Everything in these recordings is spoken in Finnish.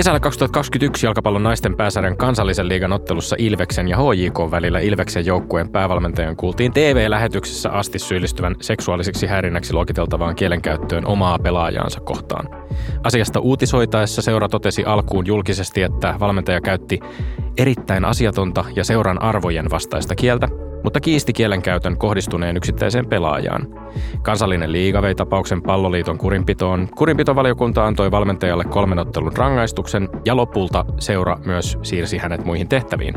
Kesällä 2021 jalkapallon naisten pääsarjan kansallisen liigan ottelussa Ilveksen ja HJK välillä Ilveksen joukkueen päävalmentajan kuultiin TV-lähetyksessä asti syyllistyvän seksuaaliseksi häirinnäksi luokiteltavaan kielenkäyttöön omaa pelaajaansa kohtaan. Asiasta uutisoitaessa seura totesi alkuun julkisesti, että valmentaja käytti erittäin asiatonta ja seuran arvojen vastaista kieltä, mutta kiisti kielenkäytön kohdistuneen yksittäiseen pelaajaan. Kansallinen liiga vei tapauksen palloliiton kurinpitoon. Kurinpitovaliokunta antoi valmentajalle kolmen ottelun rangaistuksen ja lopulta seura myös siirsi hänet muihin tehtäviin.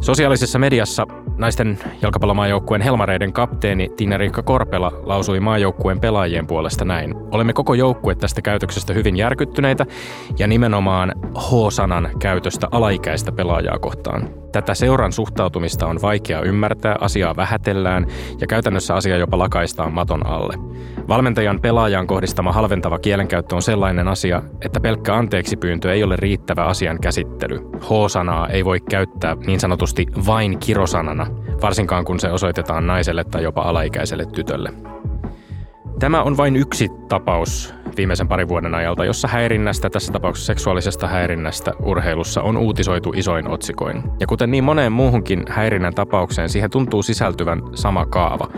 Sosiaalisessa mediassa naisten jalkapallomaajoukkueen Helmareiden kapteeni Tiina-Riikka Korpela lausui maajoukkueen pelaajien puolesta näin. Olemme koko joukkue tästä käytöksestä hyvin järkyttyneitä ja nimenomaan H-sanan käytöstä alaikäistä pelaajaa kohtaan. Tätä seuran suhtautumista on vaikea ymmärtää, asiaa vähätellään ja käytännössä asia jopa lakaistaan maton alle. Valmentajan pelaajaan kohdistama halventava kielenkäyttö on sellainen asia, että pelkkä anteeksi pyyntö ei ole riittävä asian käsittely. H-sanaa ei voi käyttää niin sanotusti vain kirosanana, varsinkaan kun se osoitetaan naiselle tai jopa alaikäiselle tytölle. Tämä on vain yksi tapaus viimeisen parin vuoden ajalta, jossa häirinnästä, tässä tapauksessa seksuaalisesta häirinnästä urheilussa on uutisoitu isoin otsikoin. Ja kuten niin moneen muuhunkin häirinnän tapaukseen, siihen tuntuu sisältyvän sama kaava.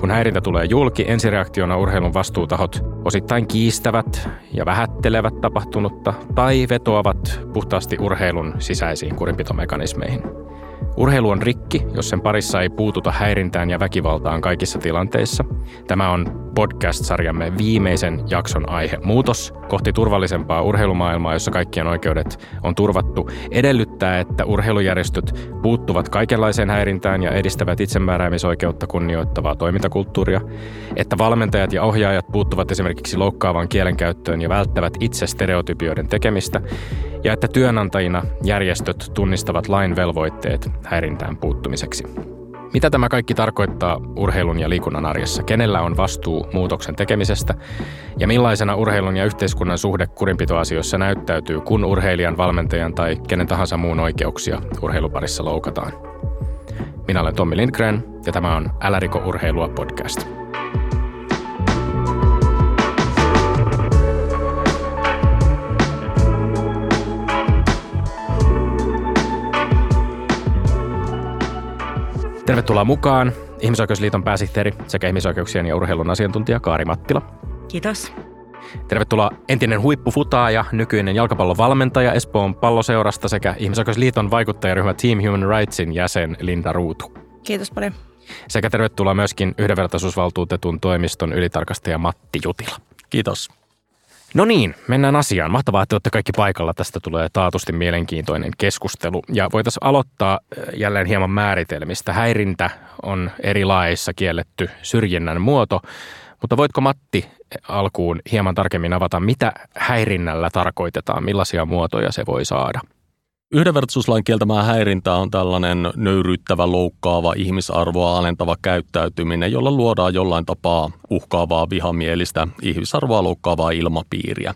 Kun häirintä tulee julki, ensireaktiona urheilun vastuutahot osittain kiistävät ja vähättelevät tapahtunutta tai vetoavat puhtaasti urheilun sisäisiin kurinpitomekanismeihin. Urheilu on rikki, jos sen parissa ei puututa häirintään ja väkivaltaan kaikissa tilanteissa. Tämä on podcast-sarjamme viimeisen jakson aihe. Muutos kohti turvallisempaa urheilumaailmaa, jossa kaikkien oikeudet on turvattu, edellyttää, että urheilujärjestöt puuttuvat kaikenlaiseen häirintään ja edistävät itsemääräämisoikeutta kunnioittavaa toimintakulttuuria, että valmentajat ja ohjaajat puuttuvat esimerkiksi loukkaavan kielenkäyttöön ja välttävät itse stereotypioiden tekemistä, ja että työnantajina järjestöt tunnistavat lain velvoitteet häirintään puuttumiseksi. Mitä tämä kaikki tarkoittaa urheilun ja liikunnan arjessa? Kenellä on vastuu muutoksen tekemisestä? Ja millaisena urheilun ja yhteiskunnan suhde kurinpitoasioissa näyttäytyy, kun urheilijan, valmentajan tai kenen tahansa muun oikeuksia urheiluparissa loukataan? Minä olen Tommi Lindgren ja tämä on Älä urheilua podcast. Tervetuloa mukaan Ihmisoikeusliiton pääsihteeri sekä ihmisoikeuksien ja urheilun asiantuntija Kaari Mattila. Kiitos. Tervetuloa entinen huippufutaaja, nykyinen jalkapallon valmentaja Espoon palloseurasta sekä Ihmisoikeusliiton vaikuttajaryhmä Team Human Rightsin jäsen Linda Ruutu. Kiitos paljon. Sekä tervetuloa myöskin yhdenvertaisuusvaltuutetun toimiston ylitarkastaja Matti Jutila. Kiitos. No niin, mennään asiaan. Mahtavaa, että olette kaikki paikalla. Tästä tulee taatusti mielenkiintoinen keskustelu. Ja voitaisiin aloittaa äh, jälleen hieman määritelmistä. Häirintä on eri laeissa kielletty syrjinnän muoto. Mutta voitko Matti alkuun hieman tarkemmin avata, mitä häirinnällä tarkoitetaan, millaisia muotoja se voi saada? Yhdenvertaisuuslain kieltämää häirintää on tällainen nöyryyttävä, loukkaava, ihmisarvoa alentava käyttäytyminen, jolla luodaan jollain tapaa uhkaavaa, vihamielistä, ihmisarvoa loukkaavaa ilmapiiriä.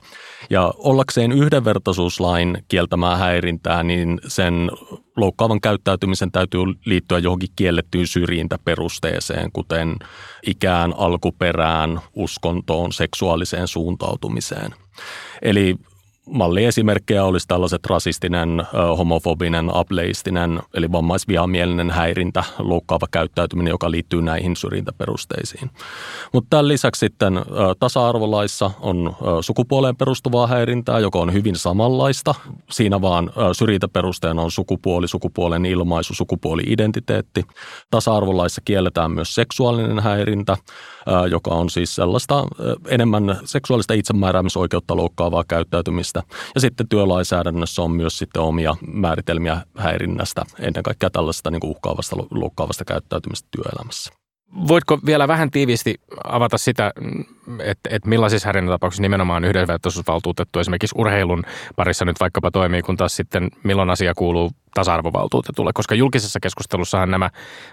Ja ollakseen yhdenvertaisuuslain kieltämää häirintää, niin sen loukkaavan käyttäytymisen täytyy liittyä johonkin kiellettyyn syrjintäperusteeseen, kuten ikään, alkuperään, uskontoon, seksuaaliseen suuntautumiseen. Eli malliesimerkkejä olisi tällaiset rasistinen, homofobinen, ableistinen, eli vammaisvihamielinen häirintä, loukkaava käyttäytyminen, joka liittyy näihin syrjintäperusteisiin. Mutta tämän lisäksi sitten tasa-arvolaissa on sukupuoleen perustuvaa häirintää, joka on hyvin samanlaista. Siinä vaan syrjintäperusteena on sukupuoli, sukupuolen ilmaisu, sukupuoli-identiteetti. Tasa-arvolaissa kielletään myös seksuaalinen häirintä, joka on siis sellaista enemmän seksuaalista itsemääräämisoikeutta loukkaavaa käyttäytymistä. Ja sitten työlainsäädännössä on myös sitten omia määritelmiä häirinnästä, ennen kaikkea tällaista niin uhkaavasta, loukkaavasta käyttäytymistä työelämässä. Voitko vielä vähän tiiviisti avata sitä, että, että millaisissa häirinnätapauksissa nimenomaan yhdenvertaisuusvaltuutettu esimerkiksi urheilun parissa nyt vaikkapa toimii, kun taas sitten milloin asia kuuluu tasa-arvovaltuutetulle, koska julkisessa keskustelussahan nämä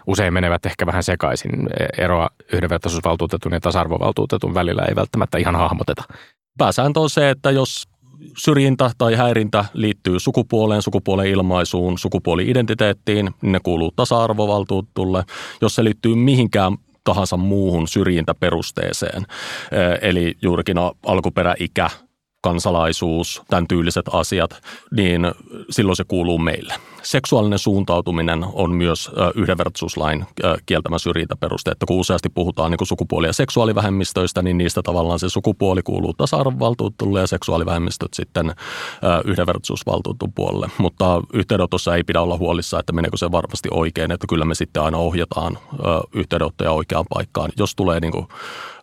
usein menevät ehkä vähän sekaisin. Eroa yhdenvertaisuusvaltuutetun ja tasa-arvovaltuutetun välillä ei välttämättä ihan hahmoteta. Pääsääntö on se, että jos syrjintä tai häirintä liittyy sukupuoleen, sukupuolen ilmaisuun, sukupuoli-identiteettiin, niin ne kuuluu tasa-arvovaltuutulle. Jos se liittyy mihinkään tahansa muuhun syrjintäperusteeseen, eli juurikin alkuperäikä, kansalaisuus, tämän tyyliset asiat, niin silloin se kuuluu meille. Seksuaalinen suuntautuminen on myös yhdenvertaisuuslain kieltämä syrjintäperuste, että kun useasti puhutaan niin sukupuoli- ja seksuaalivähemmistöistä, niin niistä tavallaan se sukupuoli kuuluu tasa-arvovaltuutetulle ja seksuaalivähemmistöt sitten yhdenvertaisuusvaltuutetun puolelle. Mutta yhteydenotossa ei pidä olla huolissa, että meneekö se varmasti oikein, että kyllä me sitten aina ohjataan yhteydenottoja oikeaan paikkaan, jos tulee niin kuin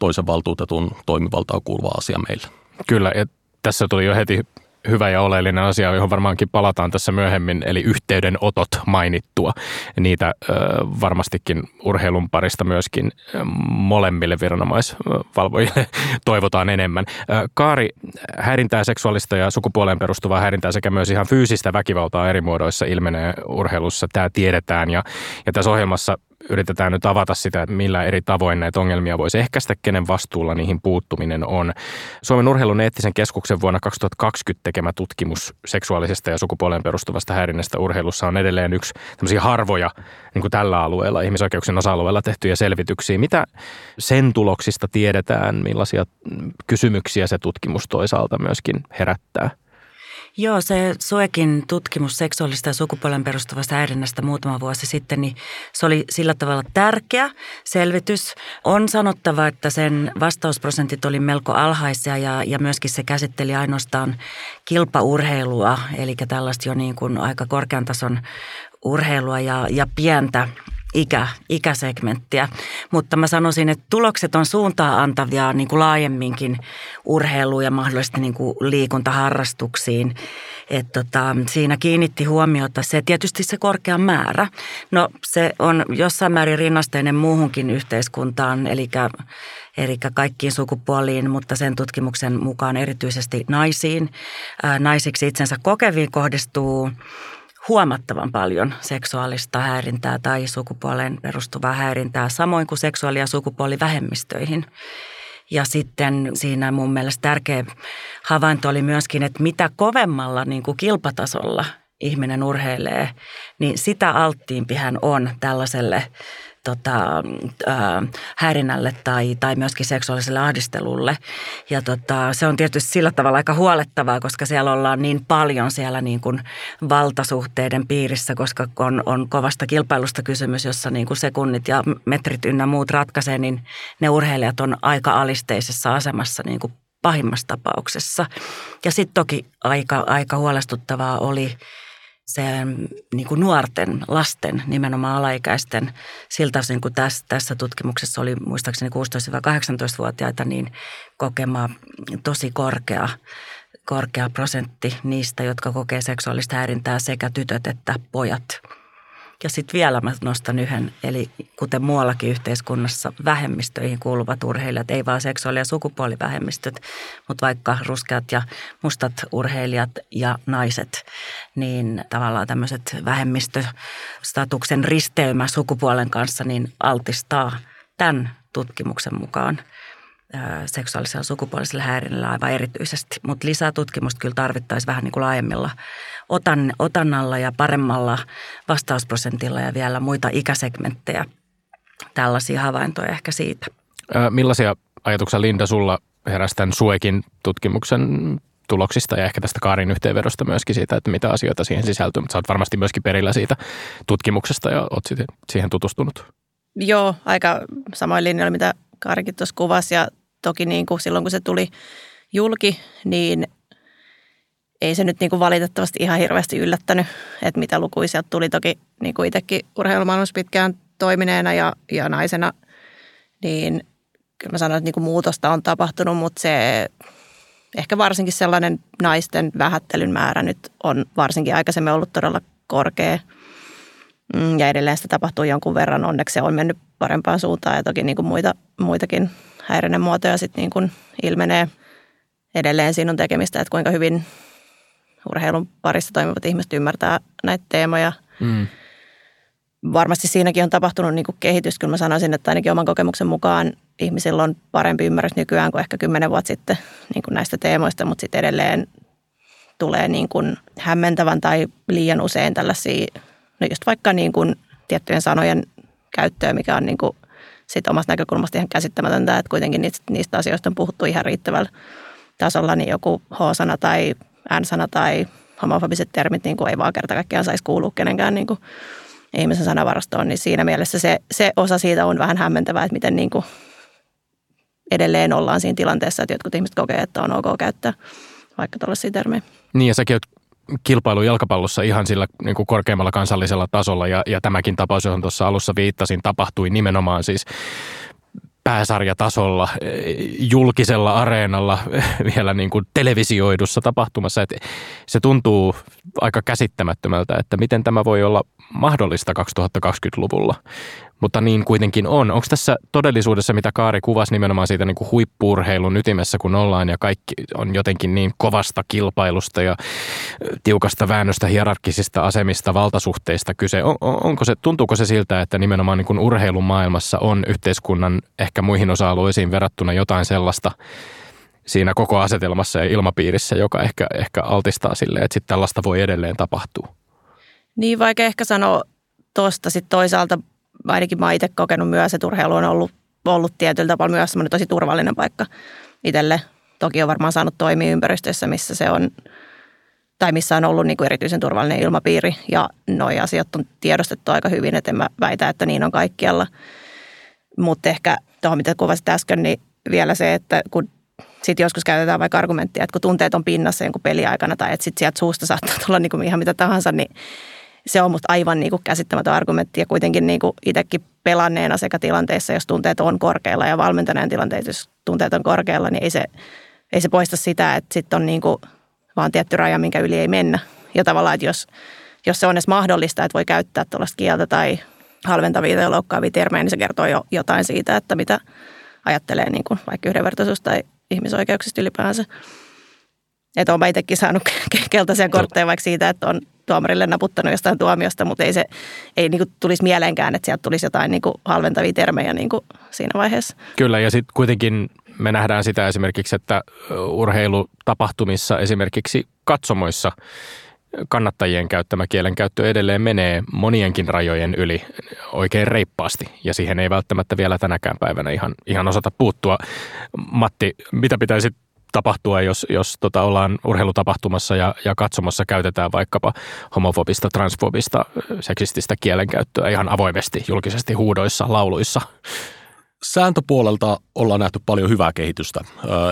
toisen valtuutetun toimivaltaan kuuluva asia meille. Kyllä, ja tässä tuli jo heti hyvä ja oleellinen asia, johon varmaankin palataan tässä myöhemmin, eli yhteydenotot mainittua. Niitä varmastikin urheilun parista myöskin molemmille viranomaisvalvojille toivotaan enemmän. Kaari, häirintää seksuaalista ja sukupuoleen perustuvaa häirintää sekä myös ihan fyysistä väkivaltaa eri muodoissa ilmenee urheilussa. Tämä tiedetään ja, ja tässä ohjelmassa yritetään nyt avata sitä, että millä eri tavoin näitä ongelmia voisi ehkäistä, kenen vastuulla niihin puuttuminen on. Suomen urheilun eettisen keskuksen vuonna 2020 tekemä tutkimus seksuaalisesta ja sukupuoleen perustuvasta häirinnästä urheilussa on edelleen yksi tämmöisiä harvoja niin kuin tällä alueella, ihmisoikeuksien osa-alueella tehtyjä selvityksiä. Mitä sen tuloksista tiedetään, millaisia kysymyksiä se tutkimus toisaalta myöskin herättää? Joo, se Suekin tutkimus seksuaalista ja sukupuolen perustuvasta häirinnästä muutama vuosi sitten, niin se oli sillä tavalla tärkeä selvitys. On sanottava, että sen vastausprosentit oli melko alhaisia ja, ja myöskin se käsitteli ainoastaan kilpaurheilua, eli tällaista jo niin kuin aika korkean tason urheilua ja, ja pientä ikä, ikäsegmenttiä. Mutta mä sanoisin, että tulokset on suuntaa antavia niin kuin laajemminkin urheiluun ja mahdollisesti niin kuin liikuntaharrastuksiin. Et tota, siinä kiinnitti huomiota se tietysti se korkea määrä. No se on jossain määrin rinnasteinen muuhunkin yhteiskuntaan, eli eli kaikkiin sukupuoliin, mutta sen tutkimuksen mukaan erityisesti naisiin. Naisiksi itsensä kokeviin kohdistuu huomattavan paljon seksuaalista häirintää tai sukupuoleen perustuvaa häirintää, samoin kuin seksuaali- ja sukupuolivähemmistöihin. Ja sitten siinä mun mielestä tärkeä havainto oli myöskin, että mitä kovemmalla niin kuin kilpatasolla ihminen urheilee, niin sitä alttiimpi hän on tällaiselle tota, ää, häirinnälle tai, tai myöskin seksuaaliselle ahdistelulle. Ja tota, se on tietysti sillä tavalla aika huolettavaa, koska siellä ollaan niin paljon siellä niin kuin valtasuhteiden piirissä, koska on, on kovasta kilpailusta kysymys, jossa niin kuin sekunnit ja metrit ynnä muut ratkaisee, niin ne urheilijat on aika alisteisessa asemassa niin kuin pahimmassa tapauksessa. Ja sitten toki aika, aika huolestuttavaa oli se niin kuin nuorten, lasten, nimenomaan alaikäisten, siltä osin kuin tässä, tässä tutkimuksessa oli muistaakseni 16-18-vuotiaita, niin kokema tosi korkea, korkea prosentti niistä, jotka kokee seksuaalista häirintää sekä tytöt että pojat – ja sitten vielä mä nostan yhden, eli kuten muuallakin yhteiskunnassa vähemmistöihin kuuluvat urheilijat, ei vaan seksuaali- ja sukupuolivähemmistöt, mutta vaikka ruskeat ja mustat urheilijat ja naiset, niin tavallaan tämmöiset vähemmistöstatuksen risteymä sukupuolen kanssa niin altistaa tämän tutkimuksen mukaan seksuaalisella sukupuolisella häirinnällä aivan erityisesti. Mutta lisää tutkimusta kyllä tarvittaisiin vähän niin kuin laajemmilla otan, otannalla ja paremmalla vastausprosentilla ja vielä muita ikäsegmenttejä. Tällaisia havaintoja ehkä siitä. Millaisia ajatuksia Linda sulla heräsi tämän Suekin tutkimuksen tuloksista ja ehkä tästä Kaarin yhteenvedosta myöskin siitä, että mitä asioita siihen sisältyy, mutta sä oot varmasti myöskin perillä siitä tutkimuksesta ja oot siihen tutustunut. Joo, aika samoin linjoilla, mitä Kaarikin tuossa kuvasi ja toki niin kuin silloin kun se tuli julki, niin ei se nyt niin kuin valitettavasti ihan hirveästi yllättänyt, että mitä lukuisia tuli. Toki niin kuin itsekin urheilumaailmassa pitkään toimineena ja, ja naisena, niin kyllä mä sanon, että niin kuin muutosta on tapahtunut, mutta se ehkä varsinkin sellainen naisten vähättelyn määrä nyt on varsinkin aikaisemmin ollut todella korkea. Mm, ja edelleen sitä tapahtuu jonkun verran. Onneksi se on mennyt parempaan suuntaan ja toki niin kuin muita, muitakin häirinnän muotoja sitten niin kuin ilmenee. Edelleen siinä on tekemistä, että kuinka hyvin urheilun parissa toimivat ihmiset ymmärtää näitä teemoja. Mm. Varmasti siinäkin on tapahtunut niin kuin kehitys. Kyllä mä sanoisin, että ainakin oman kokemuksen mukaan ihmisillä on parempi ymmärrys nykyään kuin ehkä kymmenen vuotta sitten niin kuin näistä teemoista, mutta sitten edelleen tulee niin kuin hämmentävän tai liian usein tällaisia, no just vaikka niin kuin tiettyjen sanojen käyttöä, mikä on niin kuin sit omasta näkökulmasta ihan käsittämätöntä, että kuitenkin niistä, niistä asioista on puhuttu ihan riittävällä tasolla niin joku H-sana tai N-sana tai homofobiset termit niin kuin ei vaan kerta kaikkiaan saisi kuulua kenenkään niin kuin ihmisen sanavarastoon, niin siinä mielessä se, se osa siitä on vähän hämmentävää, että miten niin kuin edelleen ollaan siinä tilanteessa, että jotkut ihmiset kokee, että on ok käyttää vaikka tällaisia termejä. Niin ja säkin oot kilpailu jalkapallossa ihan sillä niin kuin korkeimmalla kansallisella tasolla ja, ja tämäkin tapaus, johon tuossa alussa viittasin, tapahtui nimenomaan siis pääsarjatasolla, julkisella areenalla, vielä niin kuin televisioidussa tapahtumassa. Että se tuntuu aika käsittämättömältä, että miten tämä voi olla mahdollista 2020-luvulla mutta niin kuitenkin on. Onko tässä todellisuudessa, mitä Kaari kuvasi nimenomaan siitä niin kuin huippuurheilun ytimessä, kun ollaan ja kaikki on jotenkin niin kovasta kilpailusta ja tiukasta väännöstä, hierarkkisista asemista, valtasuhteista kyse. On, onko se, tuntuuko se siltä, että nimenomaan niin kuin urheilun maailmassa on yhteiskunnan ehkä muihin osa-alueisiin verrattuna jotain sellaista, siinä koko asetelmassa ja ilmapiirissä, joka ehkä, ehkä altistaa sille, että sitten tällaista voi edelleen tapahtua. Niin, vaikka ehkä sanoa tuosta sitten toisaalta ainakin mä itse kokenut myös, että urheilu on ollut, ollut tietyllä tapaa myös semmoinen tosi turvallinen paikka itselle. Toki on varmaan saanut toimia ympäristössä, missä se on, tai missä on ollut niin kuin erityisen turvallinen ilmapiiri. Ja noi asiat on tiedostettu aika hyvin, että en mä väitä, että niin on kaikkialla. Mutta ehkä tuohon, mitä kuvasit äsken, niin vielä se, että kun sitten joskus käytetään vaikka argumenttia, että kun tunteet on pinnassa jonkun peliaikana tai että sitten sieltä suusta saattaa tulla niin kuin ihan mitä tahansa, niin se on musta aivan niin kuin käsittämätön argumentti ja kuitenkin niin kuin itsekin pelanneena sekä tilanteessa, jos tunteet on korkealla ja valmentaneen tilanteessa, jos tunteet on korkealla, niin ei se, ei se poista sitä, että sitten on niin kuin vaan tietty raja, minkä yli ei mennä. Ja tavallaan, että jos, jos se on edes mahdollista, että voi käyttää tuollaista kieltä tai halventavia tai loukkaavia termejä, niin se kertoo jo jotain siitä, että mitä ajattelee niin kuin vaikka yhdenvertaisuus tai ihmisoikeuksista ylipäänsä. Että olen itsekin saanut keltaisia kortteja vaikka siitä, että on tuomarille naputtanut jostain tuomiosta, mutta ei se ei niin kuin tulisi mieleenkään, että sieltä tulisi jotain niin kuin halventavia termejä niin kuin siinä vaiheessa. Kyllä, ja sitten kuitenkin me nähdään sitä esimerkiksi, että urheilutapahtumissa esimerkiksi katsomoissa kannattajien käyttämä kielenkäyttö edelleen menee monienkin rajojen yli oikein reippaasti, ja siihen ei välttämättä vielä tänäkään päivänä ihan, ihan osata puuttua. Matti, mitä pitäisi tapahtua, jos, jos tota, ollaan urheilutapahtumassa ja, ja katsomassa käytetään vaikkapa homofobista, transfobista, seksististä kielenkäyttöä ihan avoimesti julkisesti huudoissa, lauluissa? Sääntöpuolelta ollaan nähty paljon hyvää kehitystä,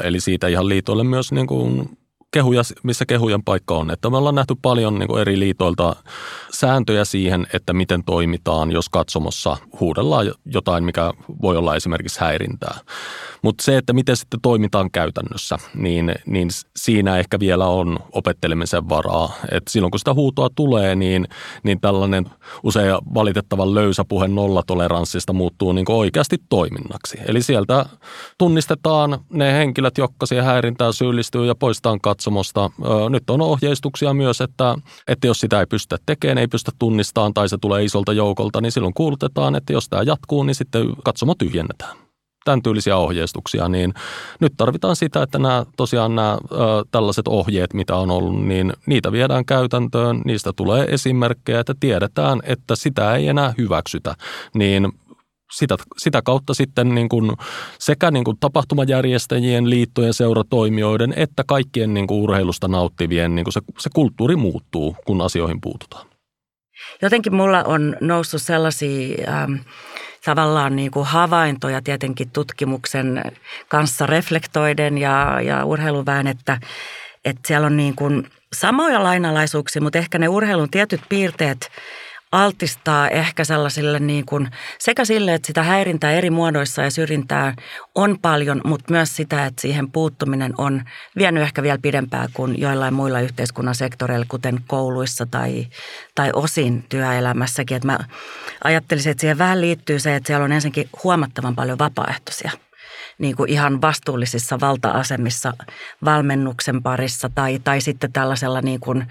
eli siitä ihan liitoille myös niin kuin kehuja, missä kehujen paikka on. Että me ollaan nähty paljon niin kuin eri liitoilta sääntöjä siihen, että miten toimitaan, jos katsomossa huudellaan jotain, mikä voi olla esimerkiksi häirintää. Mutta se, että miten sitten toimitaan käytännössä, niin, niin siinä ehkä vielä on opettelemisen varaa. Et silloin kun sitä huutoa tulee, niin, niin tällainen usein valitettavan löysä puhe nollatoleranssista muuttuu niin oikeasti toiminnaksi. Eli sieltä tunnistetaan ne henkilöt, jotka siihen häirintään syyllistyy ja poistetaan katsomosta. Nyt on ohjeistuksia myös, että, että jos sitä ei pystytä tekemään, ei pystytä tunnistamaan tai se tulee isolta joukolta, niin silloin kuulutetaan, että jos tämä jatkuu, niin sitten katsomo tyhjennetään tämän tyylisiä ohjeistuksia, niin nyt tarvitaan sitä, että nämä tosiaan nämä ö, tällaiset ohjeet, mitä on ollut, niin niitä viedään käytäntöön, niistä tulee esimerkkejä, että tiedetään, että sitä ei enää hyväksytä, niin sitä, sitä kautta sitten niin kuin sekä niin kuin tapahtumajärjestäjien, liittojen, seuratoimijoiden että kaikkien niin kuin urheilusta nauttivien niin kuin se, se kulttuuri muuttuu, kun asioihin puututaan. Jotenkin mulla on noussut sellaisia ähm, tavallaan niin kuin havaintoja tietenkin tutkimuksen kanssa reflektoiden ja, ja urheiluväen, että, että siellä on niin kuin samoja lainalaisuuksia, mutta ehkä ne urheilun tietyt piirteet – altistaa ehkä sellaisille niin kuin, sekä sille, että sitä häirintää eri muodoissa ja syrjintää on paljon, mutta myös sitä, että siihen puuttuminen on vienyt ehkä vielä pidempään kuin joillain muilla yhteiskunnan sektoreilla, kuten kouluissa tai, tai osin työelämässäkin. Että mä ajattelisin, että siihen vähän liittyy se, että siellä on ensinnäkin huomattavan paljon vapaaehtoisia – niin kuin ihan vastuullisissa valta-asemissa valmennuksen parissa tai, tai sitten tällaisella niin kuin,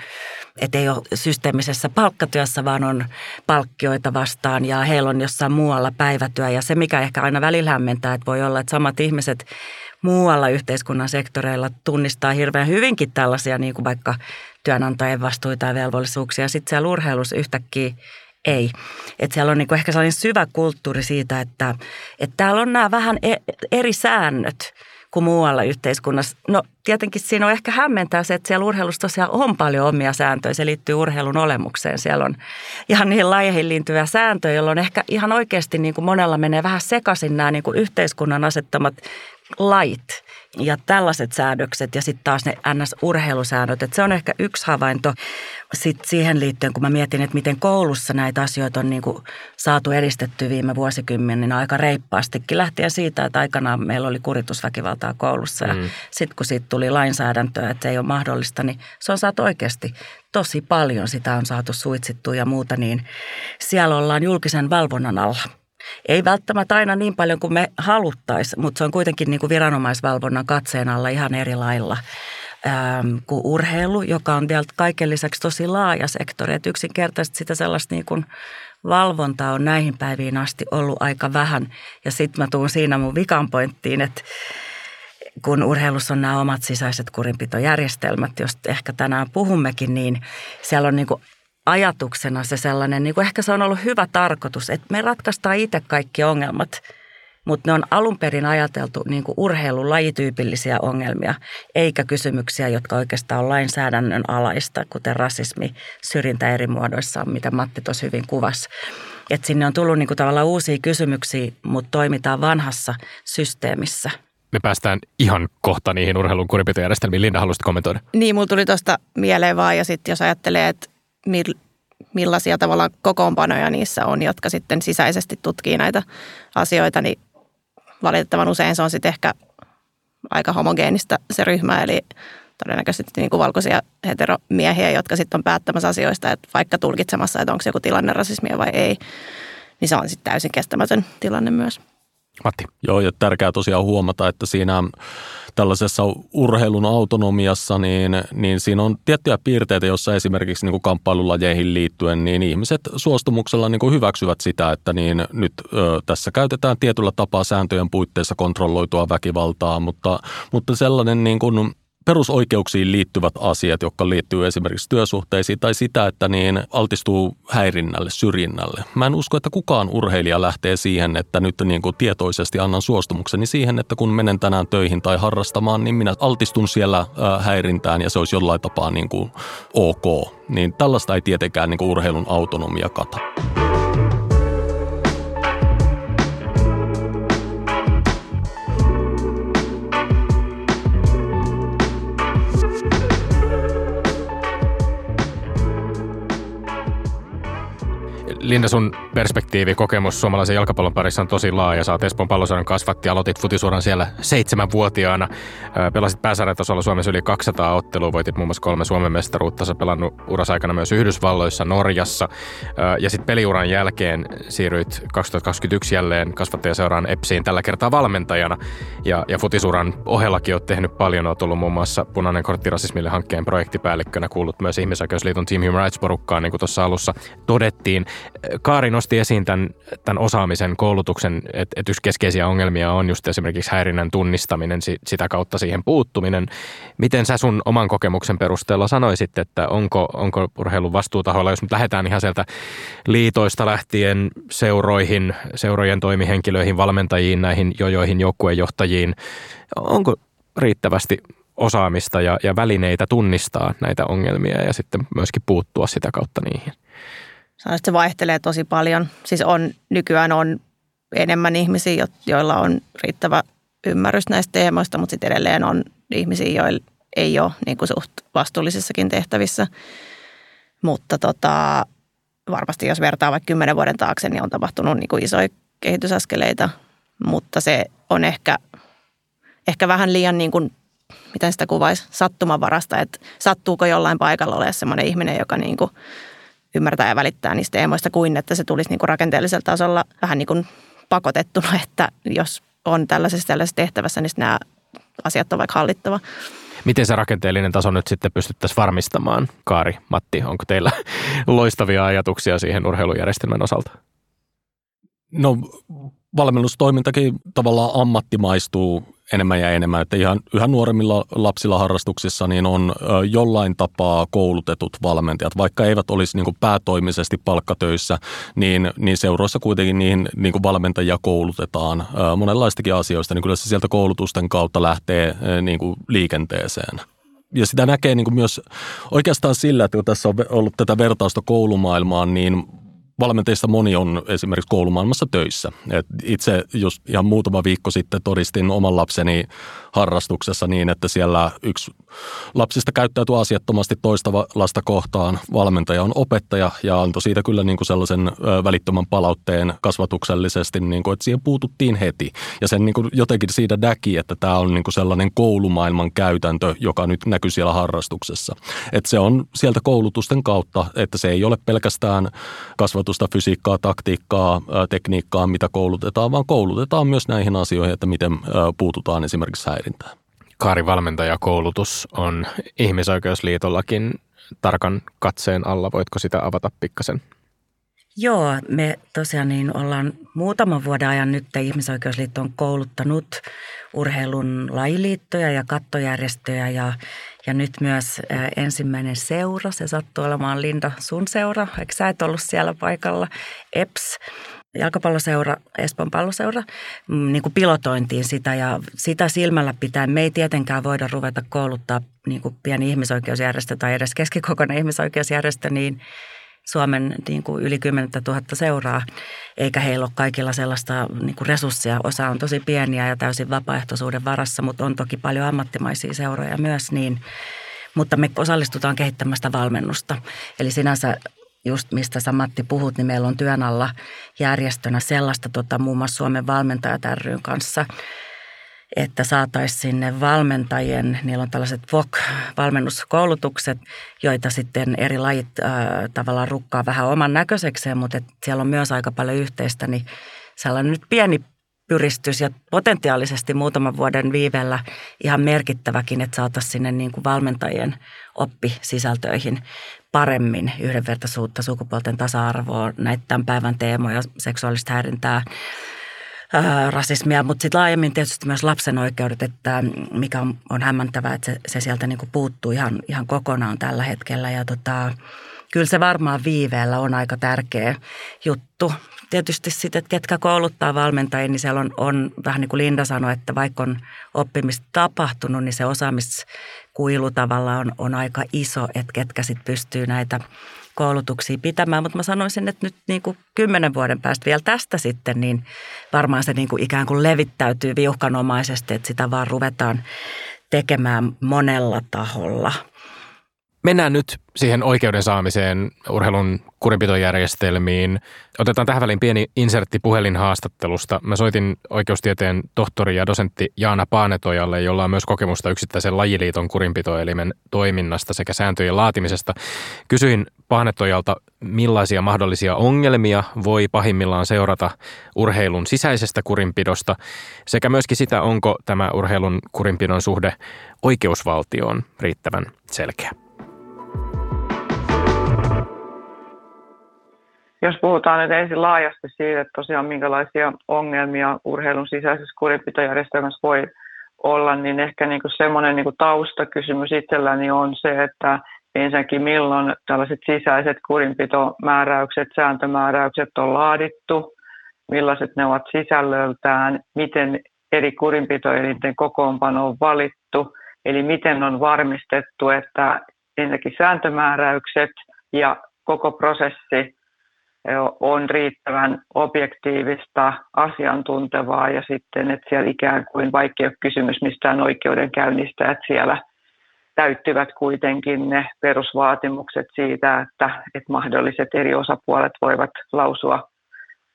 että ei ole systeemisessä palkkatyössä, vaan on palkkioita vastaan ja heillä on jossain muualla päivätyö. Ja se, mikä ehkä aina välillä hämmentää, että voi olla, että samat ihmiset muualla yhteiskunnan sektoreilla tunnistaa hirveän hyvinkin tällaisia niin kuin vaikka työnantajien vastuita ja velvollisuuksia. Sitten siellä urheilussa yhtäkkiä ei. Että siellä on niinku ehkä sellainen syvä kulttuuri siitä, että, että täällä on nämä vähän e- eri säännöt kuin muualla yhteiskunnassa. No tietenkin siinä on ehkä hämmentää se, että siellä urheilussa tosiaan on paljon omia sääntöjä. Se liittyy urheilun olemukseen. Siellä on ihan niihin lajeihin liittyviä sääntöjä, jolloin ehkä ihan oikeasti niin kuin monella menee vähän sekaisin nämä niin kuin yhteiskunnan asettamat lait ja tällaiset säädökset ja sitten taas ne NS-urheilusäännöt. Et se on ehkä yksi havainto sit siihen liittyen, kun mä mietin, että miten koulussa näitä asioita on niinku saatu edistetty viime vuosikymmeninä aika reippaastikin. Lähtien siitä, että aikanaan meillä oli kuritusväkivaltaa koulussa ja mm. sitten kun siitä tuli lainsäädäntöä, että se ei ole mahdollista, niin se on saatu oikeasti tosi paljon. Sitä on saatu suitsittua ja muuta, niin siellä ollaan julkisen valvonnan alla – ei välttämättä aina niin paljon kuin me haluttaisiin, mutta se on kuitenkin niin kuin viranomaisvalvonnan katseen alla ihan eri lailla ähm, kuin urheilu, joka on vielä kaiken lisäksi tosi laaja sektori. Että yksinkertaisesti sitä sellaista niin kuin valvontaa on näihin päiviin asti ollut aika vähän. Ja sitten mä tuun siinä mun vikan pointtiin, että kun urheilussa on nämä omat sisäiset kurinpitojärjestelmät, josta ehkä tänään puhummekin, niin siellä on niin ajatuksena se sellainen, niin kuin ehkä se on ollut hyvä tarkoitus, että me ratkaistaan itse kaikki ongelmat, mutta ne on alun perin ajateltu niin kuin urheilun lajityypillisiä ongelmia, eikä kysymyksiä, jotka oikeastaan on lainsäädännön alaista, kuten rasismi, syrjintä eri muodoissaan, mitä Matti tuossa hyvin kuvasi. Et sinne on tullut niin kuin tavallaan uusia kysymyksiä, mutta toimitaan vanhassa systeemissä – me päästään ihan kohta niihin urheilun kuripitojärjestelmiin. Linda, haluaisit kommentoida? Niin, mulla tuli tuosta mieleen vaan, ja sitten jos ajattelee, että millaisia tavalla kokoonpanoja niissä on, jotka sitten sisäisesti tutkii näitä asioita, niin valitettavan usein se on sitten ehkä aika homogeenista se ryhmä, eli todennäköisesti niin kuin valkoisia heteromiehiä, jotka sitten on päättämässä asioista, että vaikka tulkitsemassa, että onko joku tilanne rasismia vai ei, niin se on sitten täysin kestämätön tilanne myös. Matti. Joo, ja tärkeää tosiaan huomata, että siinä tällaisessa urheilun autonomiassa, niin, niin siinä on tiettyjä piirteitä, joissa esimerkiksi niin kuin kamppailulajeihin liittyen, niin ihmiset suostumuksella niin kuin hyväksyvät sitä, että niin nyt ö, tässä käytetään tietyllä tapaa sääntöjen puitteissa kontrolloitua väkivaltaa, mutta, mutta sellainen niin kuin perusoikeuksiin liittyvät asiat, jotka liittyy esimerkiksi työsuhteisiin tai sitä, että niin altistuu häirinnälle, syrjinnälle. Mä en usko, että kukaan urheilija lähtee siihen, että nyt niin kuin tietoisesti annan suostumukseni siihen, että kun menen tänään töihin tai harrastamaan, niin minä altistun siellä häirintään ja se olisi jollain tapaa niin kuin ok. Niin tällaista ei tietenkään niin kuin urheilun autonomia kata. Linda, sun perspektiivi, kokemus suomalaisen jalkapallon parissa on tosi laaja. Sä oot Espoon pallosarjan kasvatti, aloitit futisuran siellä seitsemänvuotiaana. Pelasit pääsarjatasolla Suomessa yli 200 ottelua, voitit muun muassa kolme Suomen mestaruutta. Sä pelannut urasaikana myös Yhdysvalloissa, Norjassa. Ja sitten peliuran jälkeen siirryit 2021 jälleen kasvattajaseuraan Epsiin tällä kertaa valmentajana. Ja, ja futisuran ohellakin oot tehnyt paljon. Oot ollut muun muassa punainen kortti rasismille hankkeen projektipäällikkönä, kuullut myös Ihmisoikeusliiton Team Human Rights-porukkaan, niin kuin tuossa alussa todettiin. Kaari nosti esiin tämän, tämän osaamisen, koulutuksen, että et yksi keskeisiä ongelmia on just esimerkiksi häirinnän tunnistaminen, sitä kautta siihen puuttuminen. Miten sä sun oman kokemuksen perusteella sanoisit, että onko, onko urheilun vastuutahoilla, jos nyt lähdetään ihan sieltä liitoista lähtien seuroihin, seurojen toimihenkilöihin, valmentajiin, näihin jojoihin, joukkueenjohtajiin, onko riittävästi osaamista ja, ja välineitä tunnistaa näitä ongelmia ja sitten myöskin puuttua sitä kautta niihin? Sanoisin, että se vaihtelee tosi paljon. Siis on, nykyään on enemmän ihmisiä, joilla on riittävä ymmärrys näistä teemoista, mutta sitten edelleen on ihmisiä, joilla ei ole niin kuin suht vastuullisissakin tehtävissä. Mutta tota, varmasti jos vertaa vaikka kymmenen vuoden taakse, niin on tapahtunut niin kuin isoja kehitysaskeleita, mutta se on ehkä, ehkä vähän liian niin kuin, miten sitä kuvaisi, sattumanvarasta, että sattuuko jollain paikalla olemaan sellainen ihminen, joka niin kuin ymmärtää ja välittää niistä teemoista kuin että se tulisi niin kuin rakenteellisella tasolla vähän niin kuin pakotettuna, että jos on tällaisessa, tällaisessa tehtävässä, niin nämä asiat on vaikka hallittava. Miten se rakenteellinen taso nyt sitten pystyttäisiin varmistamaan? Kaari, Matti, onko teillä loistavia ajatuksia siihen urheilujärjestelmän osalta? No valmennustoimintakin tavallaan ammattimaistuu enemmän ja enemmän, että ihan yhä nuoremmilla lapsilla harrastuksissa niin on jollain tapaa koulutetut valmentajat, vaikka eivät olisi niin kuin päätoimisesti palkkatöissä, niin, niin seuroissa kuitenkin niihin niin kuin valmentajia koulutetaan monenlaistakin asioista, niin kyllä se sieltä koulutusten kautta lähtee niin kuin liikenteeseen. Ja sitä näkee niin kuin myös oikeastaan sillä, että kun tässä on ollut tätä vertausta koulumaailmaan, niin valmentajista moni on esimerkiksi koulumaailmassa töissä. Et itse just ihan muutama viikko sitten todistin oman lapseni harrastuksessa niin, että siellä yksi lapsista käyttäytyy asiattomasti toista lasta kohtaan. Valmentaja on opettaja ja antoi siitä kyllä niin kuin sellaisen välittömän palautteen kasvatuksellisesti, niin kuin, että siihen puututtiin heti. Ja sen niin kuin jotenkin siitä näki, että tämä on niin kuin sellainen koulumaailman käytäntö, joka nyt näkyy siellä harrastuksessa. Että se on sieltä koulutusten kautta, että se ei ole pelkästään kasvatusta, fysiikkaa, taktiikkaa, tekniikkaa, mitä koulutetaan, vaan koulutetaan myös näihin asioihin, että miten puututaan esimerkiksi häiriöihin häirintää. Kaari valmentajakoulutus on ihmisoikeusliitollakin tarkan katseen alla. Voitko sitä avata pikkasen? Joo, me tosiaan niin ollaan muutaman vuoden ajan nyt Ihmisoikeusliitto on kouluttanut urheilun lajiliittoja ja kattojärjestöjä ja, ja nyt myös ensimmäinen seura, se sattuu olemaan Linda sun seura, eikö sä et ollut siellä paikalla, EPS, jalkapalloseura, Espoon palloseura, mm, niin kuin pilotointiin sitä ja sitä silmällä pitää. Me ei tietenkään voida ruveta kouluttaa niin kuin pieni ihmisoikeusjärjestö tai edes keskikokoinen ihmisoikeusjärjestö, niin Suomen niin kuin yli 10 000 seuraa, eikä heillä ole kaikilla sellaista niin kuin resursseja. Osa on tosi pieniä ja täysin vapaaehtoisuuden varassa, mutta on toki paljon ammattimaisia seuroja myös, niin mutta me osallistutaan kehittämästä valmennusta. Eli sinänsä just mistä sä Matti puhut, niin meillä on työn alla järjestönä sellaista tota, muun muassa Suomen valmentajat ryn kanssa, että saataisiin sinne valmentajien, niillä on tällaiset VOK-valmennuskoulutukset, joita sitten eri lajit äh, tavallaan rukkaa vähän oman näköisekseen, mutta siellä on myös aika paljon yhteistä, niin sellainen nyt pieni pyristys ja potentiaalisesti muutaman vuoden viivellä ihan merkittäväkin, että saataisiin sinne niin kuin valmentajien oppisisältöihin paremmin yhdenvertaisuutta, sukupuolten tasa-arvoa, näitä tämän päivän teemoja, seksuaalista häirintää, rasismia, mutta sitten laajemmin tietysti myös lapsen oikeudet, että mikä on, on hämmentävää, että se, se sieltä niin kuin puuttuu ihan, ihan kokonaan tällä hetkellä. Ja tota, kyllä se varmaan viiveellä on aika tärkeä juttu. Tietysti sitten, että ketkä kouluttaa valmentajia, niin siellä on, on vähän niin kuin Linda sanoi, että vaikka on oppimista tapahtunut, niin se osaamiskuilu tavallaan on, on aika iso, että ketkä sitten pystyy näitä koulutuksia pitämään. Mutta mä sanoisin, että nyt niin kuin kymmenen vuoden päästä vielä tästä sitten, niin varmaan se niin kuin ikään kuin levittäytyy viuhkanomaisesti, että sitä vaan ruvetaan tekemään monella taholla – Mennään nyt siihen oikeuden saamiseen urheilun kurinpitojärjestelmiin. Otetaan tähän väliin pieni insertti puhelinhaastattelusta. Mä soitin oikeustieteen tohtori ja dosentti Jaana Paanetojalle, jolla on myös kokemusta yksittäisen lajiliiton kurinpitoelimen toiminnasta sekä sääntöjen laatimisesta. Kysyin Paanetojalta, millaisia mahdollisia ongelmia voi pahimmillaan seurata urheilun sisäisestä kurinpidosta sekä myöskin sitä, onko tämä urheilun kurinpidon suhde oikeusvaltioon riittävän selkeä. Jos puhutaan nyt ensin laajasti siitä, että tosiaan minkälaisia ongelmia urheilun sisäisessä kurinpitojärjestelmässä voi olla, niin ehkä niin kuin semmoinen niin kuin taustakysymys itselläni on se, että ensinnäkin milloin tällaiset sisäiset kurinpitomääräykset, sääntömääräykset on laadittu, millaiset ne ovat sisällöltään, miten eri kurinpitoelinten kokoonpano on valittu, eli miten on varmistettu, että ensinnäkin sääntömääräykset ja koko prosessi on riittävän objektiivista, asiantuntevaa ja sitten, että siellä ikään kuin vaikka ei ole kysymys mistään oikeudenkäynnistä, että siellä täyttyvät kuitenkin ne perusvaatimukset siitä, että, että mahdolliset eri osapuolet voivat lausua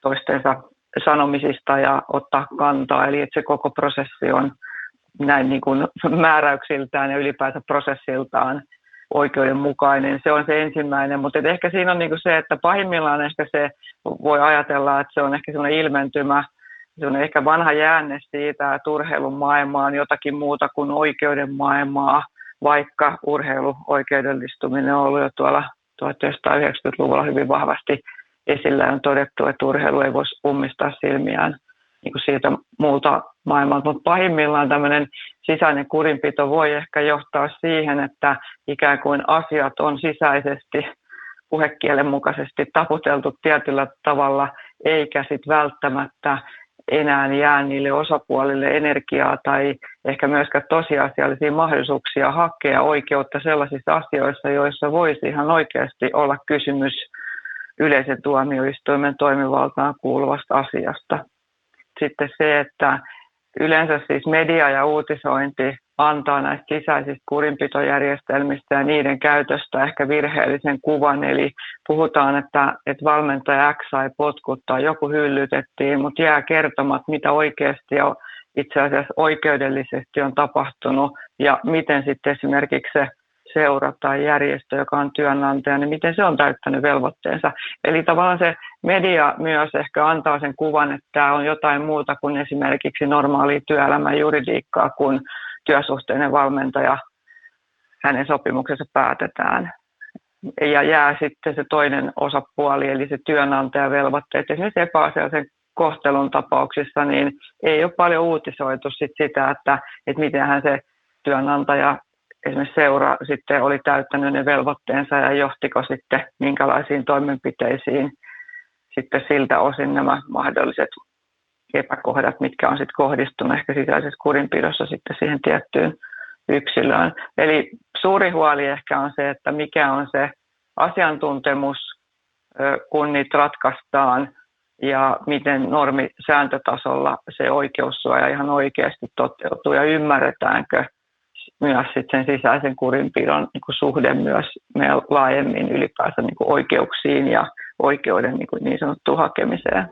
toistensa sanomisista ja ottaa kantaa. Eli että se koko prosessi on näin niin kuin määräyksiltään ja ylipäänsä prosessiltaan oikeudenmukainen. Se on se ensimmäinen, mutta ehkä siinä on niin kuin se, että pahimmillaan ehkä se voi ajatella, että se on ehkä sellainen ilmentymä, se on ehkä vanha jäänne siitä, että urheilun maailma on jotakin muuta kuin oikeuden maailmaa, vaikka urheiluoikeudellistuminen on ollut jo tuolla 1990-luvulla hyvin vahvasti esillä on todettu, että urheilu ei voisi ummistaa silmiään niin kuin siitä muulta maailmalta. Mutta pahimmillaan tämmöinen sisäinen kurinpito voi ehkä johtaa siihen, että ikään kuin asiat on sisäisesti puhekielen mukaisesti taputeltu tietyllä tavalla, eikä sitten välttämättä enää jää niille osapuolille energiaa tai ehkä myöskään tosiasiallisia mahdollisuuksia hakea oikeutta sellaisissa asioissa, joissa voisi ihan oikeasti olla kysymys yleisen tuomioistuimen toimivaltaan kuuluvasta asiasta. Sitten se, että yleensä siis media ja uutisointi antaa näistä sisäisistä kurinpitojärjestelmistä ja niiden käytöstä ehkä virheellisen kuvan. Eli puhutaan, että, että valmentaja X sai potkuttaa, joku hyllytettiin, mutta jää kertomat, mitä oikeasti on itse asiassa oikeudellisesti on tapahtunut ja miten sitten esimerkiksi se seura tai järjestö, joka on työnantaja, niin miten se on täyttänyt velvoitteensa. Eli tavallaan se media myös ehkä antaa sen kuvan, että tämä on jotain muuta kuin esimerkiksi normaali työelämän juridiikkaa, kun työsuhteinen valmentaja, hänen sopimuksensa päätetään. Ja jää sitten se toinen osapuoli, eli se työnantajavelvoitteet. Esimerkiksi epäasiallisen kohtelun tapauksissa niin ei ole paljon uutisoitu sit sitä, että, että mitenhän se työnantaja esimerkiksi seura sitten oli täyttänyt ne velvoitteensa ja johtiko sitten minkälaisiin toimenpiteisiin sitten siltä osin nämä mahdolliset epäkohdat, mitkä on sitten kohdistunut ehkä sisäisessä kurinpidossa sitten siihen tiettyyn yksilöön. Eli suuri huoli ehkä on se, että mikä on se asiantuntemus, kun niitä ratkaistaan ja miten normisääntötasolla se oikeussuoja ihan oikeasti toteutuu ja ymmärretäänkö myös sitten sen sisäisen kurinpidon niin kuin suhde myös meidän laajemmin ylipäänsä niin kuin oikeuksiin ja oikeuden niin, kuin niin sanottuun hakemiseen.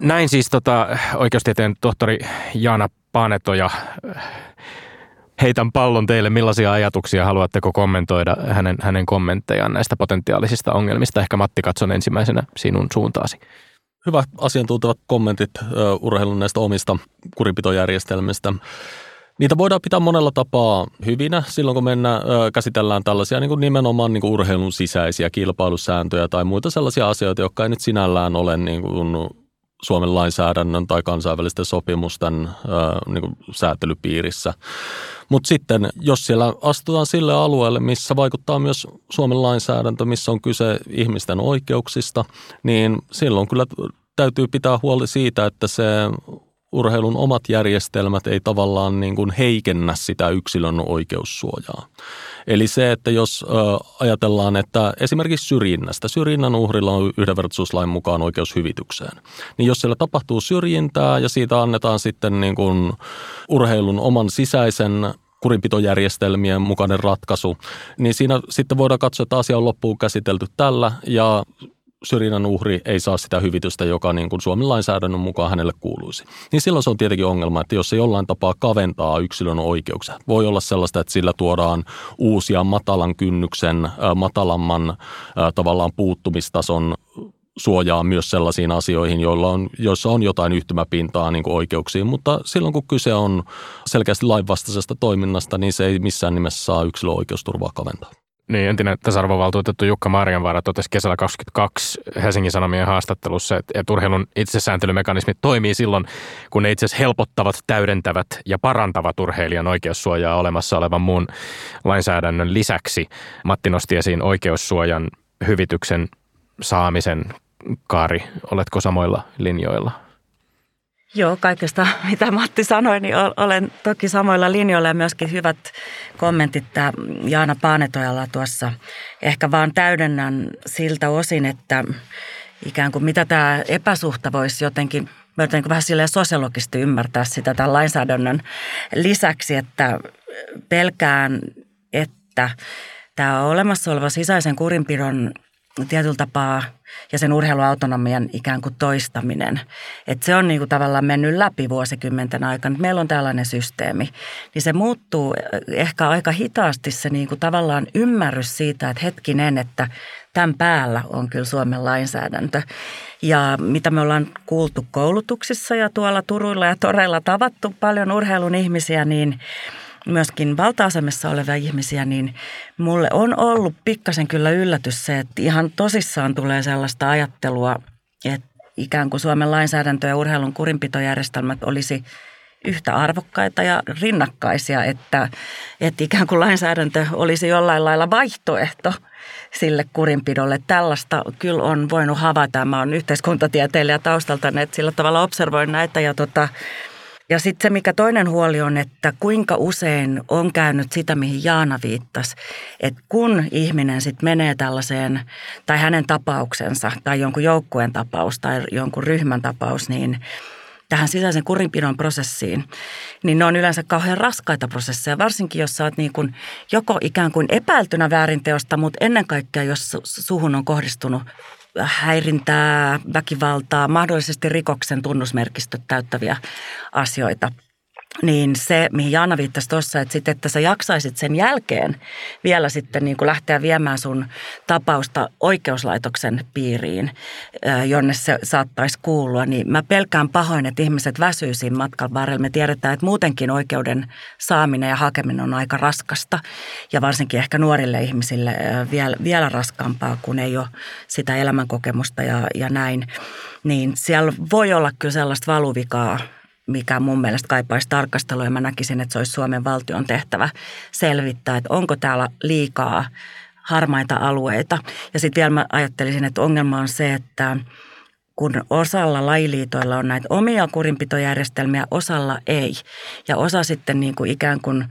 Näin siis tota, oikeustieteen tohtori Jaana Paneto ja heitän pallon teille. Millaisia ajatuksia haluatteko kommentoida hänen, hänen kommenttejaan näistä potentiaalisista ongelmista? Ehkä Matti katson ensimmäisenä sinun suuntaasi. Hyvä asiantuntevat kommentit urheilun näistä omista kurinpitojärjestelmistä. Niitä voidaan pitää monella tapaa hyvinä silloin, kun mennään, käsitellään tällaisia niin kuin nimenomaan niin kuin urheilun sisäisiä kilpailusääntöjä tai muita sellaisia asioita, jotka ei nyt sinällään ole niin kuin Suomen lainsäädännön tai kansainvälisten sopimusten ää, niin kuin säätelypiirissä. Mutta sitten, jos siellä astutaan sille alueelle, missä vaikuttaa myös Suomen lainsäädäntö, missä on kyse ihmisten oikeuksista, niin silloin kyllä täytyy pitää huoli siitä, että se urheilun omat järjestelmät ei tavallaan niin kuin heikennä sitä yksilön oikeussuojaa. Eli se, että jos ajatellaan, että esimerkiksi syrjinnästä, syrjinnän uhrilla on yhdenvertaisuuslain mukaan oikeus hyvitykseen, niin jos siellä tapahtuu syrjintää ja siitä annetaan sitten niin kuin urheilun oman sisäisen kurinpitojärjestelmien mukainen ratkaisu, niin siinä sitten voidaan katsoa, että asia on loppuun käsitelty tällä ja syrjinnän uhri ei saa sitä hyvitystä, joka niin kuin Suomen lainsäädännön mukaan hänelle kuuluisi. Niin silloin se on tietenkin ongelma, että jos se jollain tapaa kaventaa yksilön oikeuksia. Voi olla sellaista, että sillä tuodaan uusia matalan kynnyksen, matalamman tavallaan puuttumistason suojaa myös sellaisiin asioihin, joilla on, joissa on jotain yhtymäpintaa niin kuin oikeuksiin, mutta silloin kun kyse on selkeästi lainvastaisesta toiminnasta, niin se ei missään nimessä saa yksilön oikeusturvaa kaventaa. Niin, entinen tasa-arvovaltuutettu Jukka Marjanvaara totesi kesällä 22 Helsingin Sanomien haastattelussa, että, että urheilun itsesääntelymekanismit toimii silloin, kun ne itse asiassa helpottavat, täydentävät ja parantavat urheilijan oikeussuojaa olemassa olevan muun lainsäädännön lisäksi. Matti nosti esiin oikeussuojan hyvityksen saamisen. Kaari, oletko samoilla linjoilla? Joo, kaikesta mitä Matti sanoi, niin olen toki samoilla linjoilla ja myöskin hyvät kommentit tämä Jaana Paanetojalla tuossa. Ehkä vaan täydennän siltä osin, että ikään kuin mitä tämä epäsuhta voisi jotenkin mä vähän silleen sosiologisesti ymmärtää sitä tämän lainsäädännön lisäksi, että pelkään, että tämä olemassa oleva sisäisen kurinpidon tietyllä tapaa ja sen urheiluautonomian ikään kuin toistaminen. Että se on niin kuin tavallaan mennyt läpi vuosikymmenten aikana. Meillä on tällainen systeemi. Niin se muuttuu ehkä aika hitaasti se niin kuin tavallaan ymmärrys siitä, että hetkinen, että tämän päällä on kyllä Suomen lainsäädäntö. Ja mitä me ollaan kuultu koulutuksissa ja tuolla Turuilla ja Toreilla tavattu paljon urheilun ihmisiä, niin – myöskin valta-asemassa olevia ihmisiä, niin mulle on ollut pikkasen kyllä yllätys se, että ihan tosissaan tulee sellaista ajattelua että ikään kuin Suomen lainsäädäntö ja urheilun kurinpitojärjestelmät olisi yhtä arvokkaita ja rinnakkaisia, että, että ikään kuin lainsäädäntö olisi jollain lailla vaihtoehto sille kurinpidolle. Tällaista kyllä on voinut havaita. Mä oon yhteiskuntatieteilijä taustalta, että sillä tavalla observoin näitä ja tota, ja sitten se, mikä toinen huoli on, että kuinka usein on käynyt sitä, mihin Jaana viittasi, että kun ihminen sitten menee tällaiseen, tai hänen tapauksensa, tai jonkun joukkueen tapaus, tai jonkun ryhmän tapaus, niin tähän sisäisen kurinpidon prosessiin, niin ne on yleensä kauhean raskaita prosesseja, varsinkin jos sä oot niin kuin joko ikään kuin epäiltynä väärinteosta, mutta ennen kaikkea jos suhun on kohdistunut häirintää, väkivaltaa, mahdollisesti rikoksen tunnusmerkistöt täyttäviä asioita – niin se, mihin Jaana viittasi tuossa, että, sit, että sä jaksaisit sen jälkeen vielä sitten niin kuin lähteä viemään sun tapausta oikeuslaitoksen piiriin, jonne se saattaisi kuulua, niin mä pelkään pahoin, että ihmiset väsyy siinä matkan varrella. Me tiedetään, että muutenkin oikeuden saaminen ja hakeminen on aika raskasta ja varsinkin ehkä nuorille ihmisille vielä, vielä raskaampaa, kun ei ole sitä elämänkokemusta ja, ja näin. Niin siellä voi olla kyllä sellaista valuvikaa mikä mun mielestä kaipaisi tarkastelua ja mä näkisin, että se olisi Suomen valtion tehtävä selvittää, että onko täällä liikaa harmaita alueita. Ja sitten vielä mä ajattelisin, että ongelma on se, että kun osalla lajiliitoilla on näitä omia kurinpitojärjestelmiä, osalla ei. Ja osa sitten niin kuin ikään kuin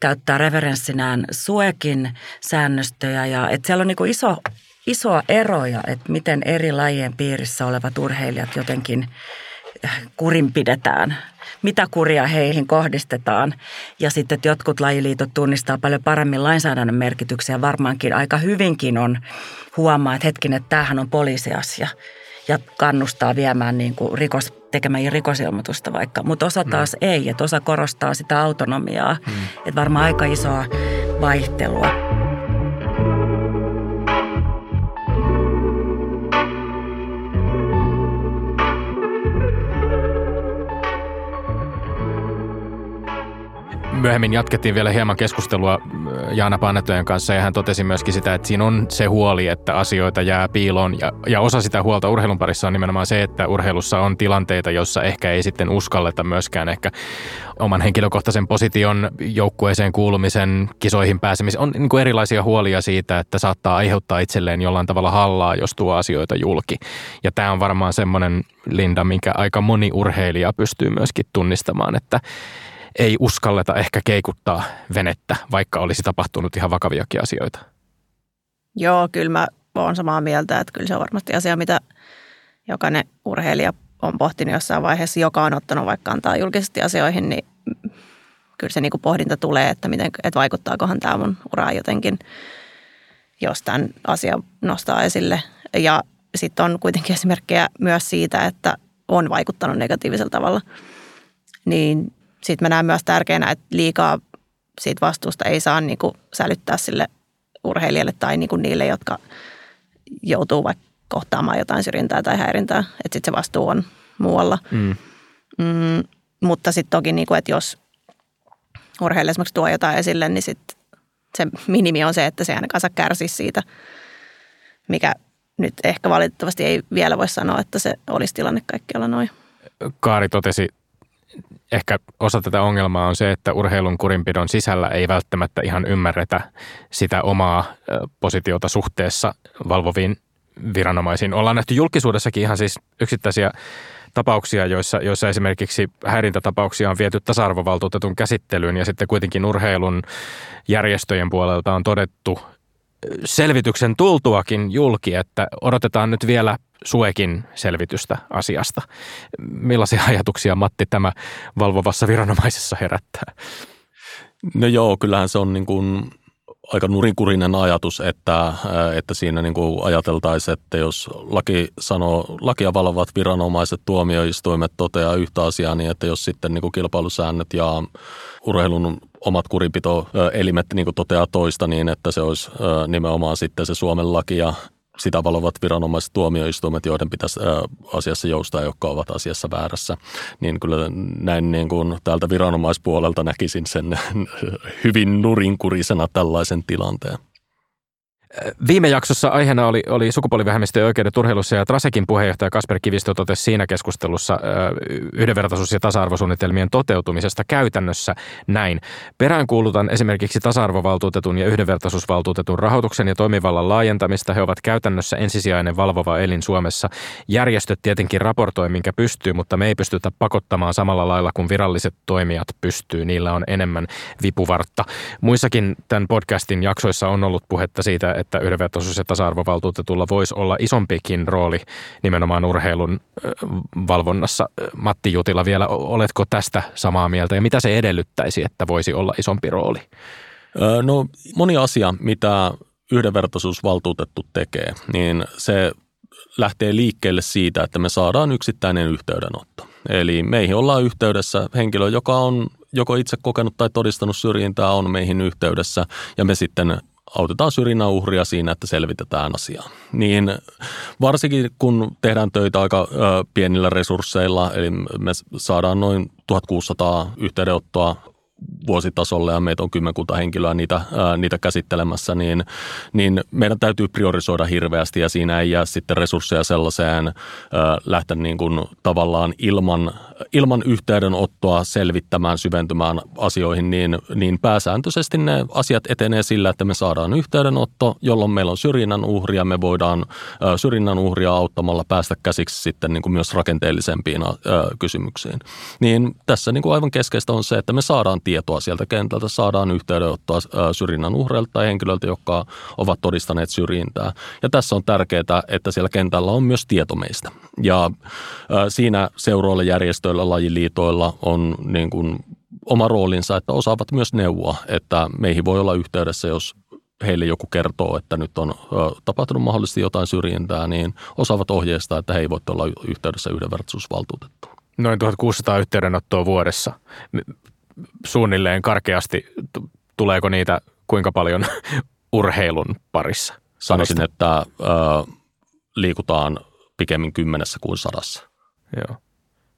käyttää referenssinään suekin säännöstöjä. Ja että siellä on niin kuin iso, isoa eroja, että miten eri lajien piirissä olevat urheilijat jotenkin – kurin pidetään, mitä kuria heihin kohdistetaan. Ja sitten, että jotkut lajiliitot tunnistaa paljon paremmin lainsäädännön merkityksiä. Varmaankin aika hyvinkin on huomaa, että hetkinen, että tämähän on poliisiasia ja kannustaa viemään niin kuin rikos, tekemään rikosilmoitusta vaikka. Mutta osa mm. taas mm. ei, että osa korostaa sitä autonomiaa. Mm. Että varmaan aika isoa vaihtelua. Myöhemmin jatkettiin vielä hieman keskustelua äh, Jaana Pannetojen kanssa ja hän totesi myöskin sitä, että siinä on se huoli, että asioita jää piiloon ja, ja osa sitä huolta urheilun parissa on nimenomaan se, että urheilussa on tilanteita, jossa ehkä ei sitten uskalleta myöskään ehkä oman henkilökohtaisen position joukkueeseen kuulumisen, kisoihin pääsemisen. On niin kuin erilaisia huolia siitä, että saattaa aiheuttaa itselleen jollain tavalla hallaa, jos tuo asioita julki. Ja tämä on varmaan semmoinen Linda, minkä aika moni urheilija pystyy myöskin tunnistamaan, että ei uskalleta ehkä keikuttaa venettä, vaikka olisi tapahtunut ihan vakaviakin asioita. Joo, kyllä mä oon samaa mieltä, että kyllä se on varmasti asia, mitä jokainen urheilija on pohtinut jossain vaiheessa, joka on ottanut vaikka antaa julkisesti asioihin, niin kyllä se niin kuin pohdinta tulee, että, miten, että vaikuttaakohan tämä mun uraa jotenkin, jos tämän asian nostaa esille. Ja sitten on kuitenkin esimerkkejä myös siitä, että on vaikuttanut negatiivisella tavalla. Niin sitten mä näen myös tärkeänä, että liikaa siitä vastuusta ei saa niin kuin sälyttää sille urheilijalle tai niin kuin niille, jotka joutuu vaikka kohtaamaan jotain syrjintää tai häirintää. Että sitten se vastuu on muualla. Mm. Mm, mutta sitten toki, niin kuin, että jos urheilija esimerkiksi tuo jotain esille, niin sitten se minimi on se, että se ainakaan saa kärsiä siitä, mikä nyt ehkä valitettavasti ei vielä voi sanoa, että se olisi tilanne kaikkialla noin. Kaari totesi ehkä osa tätä ongelmaa on se, että urheilun kurinpidon sisällä ei välttämättä ihan ymmärretä sitä omaa positiota suhteessa valvoviin viranomaisiin. Ollaan nähty julkisuudessakin ihan siis yksittäisiä tapauksia, joissa, joissa esimerkiksi häirintätapauksia on viety tasa-arvovaltuutetun käsittelyyn ja sitten kuitenkin urheilun järjestöjen puolelta on todettu selvityksen tultuakin julki, että odotetaan nyt vielä Suekin selvitystä asiasta. Millaisia ajatuksia Matti tämä valvovassa viranomaisessa herättää? No joo, kyllähän se on niin kuin aika nurinkurinen ajatus, että, että siinä niin kuin ajateltaisiin, että jos laki sanoo, lakia valvovat viranomaiset, tuomioistuimet toteaa yhtä asiaa, niin että jos sitten niin kuin kilpailusäännöt ja urheilun omat kurinpitoelimet niin kuin toteaa toista niin, että se olisi nimenomaan sitten se Suomen laki ja sitä valovat viranomaiset tuomioistuimet, joiden pitäisi asiassa joustaa, jotka ovat asiassa väärässä. Niin kyllä näin niin kuin täältä viranomaispuolelta näkisin sen hyvin nurinkurisena tällaisen tilanteen. Viime jaksossa aiheena oli, oli sukupuolivähemmistöjen oikeudet urheilussa ja Trasekin puheenjohtaja Kasper Kivistö totesi siinä keskustelussa yhdenvertaisuus- ja tasa-arvosuunnitelmien toteutumisesta käytännössä näin. Peräänkuulutan esimerkiksi tasa-arvovaltuutetun ja yhdenvertaisuusvaltuutetun rahoituksen ja toimivallan laajentamista. He ovat käytännössä ensisijainen valvova elin Suomessa. Järjestöt tietenkin raportoi, minkä pystyy, mutta me ei pystytä pakottamaan samalla lailla kuin viralliset toimijat pystyy. Niillä on enemmän vipuvartta. Muissakin tämän podcastin jaksoissa on ollut puhetta siitä, että yhdenvertaisuus- ja tasa-arvovaltuutetulla voisi olla isompikin rooli nimenomaan urheilun valvonnassa. Matti Jutila vielä, oletko tästä samaa mieltä ja mitä se edellyttäisi, että voisi olla isompi rooli? No moni asia, mitä yhdenvertaisuusvaltuutettu tekee, niin se lähtee liikkeelle siitä, että me saadaan yksittäinen yhteydenotto. Eli meihin ollaan yhteydessä henkilö, joka on joko itse kokenut tai todistanut syrjintää, on meihin yhteydessä ja me sitten autetaan syrjinnän uhria siinä, että selvitetään asiaa. Niin varsinkin kun tehdään töitä aika pienillä resursseilla, eli me saadaan noin 1600 yhteydenottoa vuositasolle ja meitä on kymmenkunta henkilöä niitä, ää, niitä käsittelemässä, niin, niin meidän täytyy priorisoida hirveästi ja siinä ei jää sitten resursseja sellaiseen ää, lähteä niin kuin tavallaan ilman, ilman yhteydenottoa selvittämään, syventymään asioihin, niin, niin pääsääntöisesti ne asiat etenee sillä, että me saadaan yhteydenotto, jolloin meillä on syrjinnän uhria, me voidaan ää, syrjinnän uhria auttamalla päästä käsiksi sitten niin kuin myös rakenteellisempiin ää, kysymyksiin. Niin tässä niin kuin aivan keskeistä on se, että me saadaan tietoa sieltä kentältä, saadaan yhteydenottoa syrjinnän uhreilta tai henkilöiltä, jotka ovat todistaneet syrjintää. Ja tässä on tärkeää, että siellä kentällä on myös tieto meistä. Ja siinä seuroilla, järjestöillä, lajiliitoilla on niin kuin oma roolinsa, että osaavat myös neuvoa, että meihin voi olla yhteydessä, jos heille joku kertoo, että nyt on tapahtunut mahdollisesti jotain syrjintää, niin osaavat ohjeistaa, että he ei voi olla yhteydessä yhdenvertaisuusvaltuutettuun. Noin 1600 yhteydenottoa vuodessa suunnilleen karkeasti, tuleeko niitä kuinka paljon urheilun parissa? Sanoisin, että ö, liikutaan pikemmin kymmenessä kuin sadassa. Joo.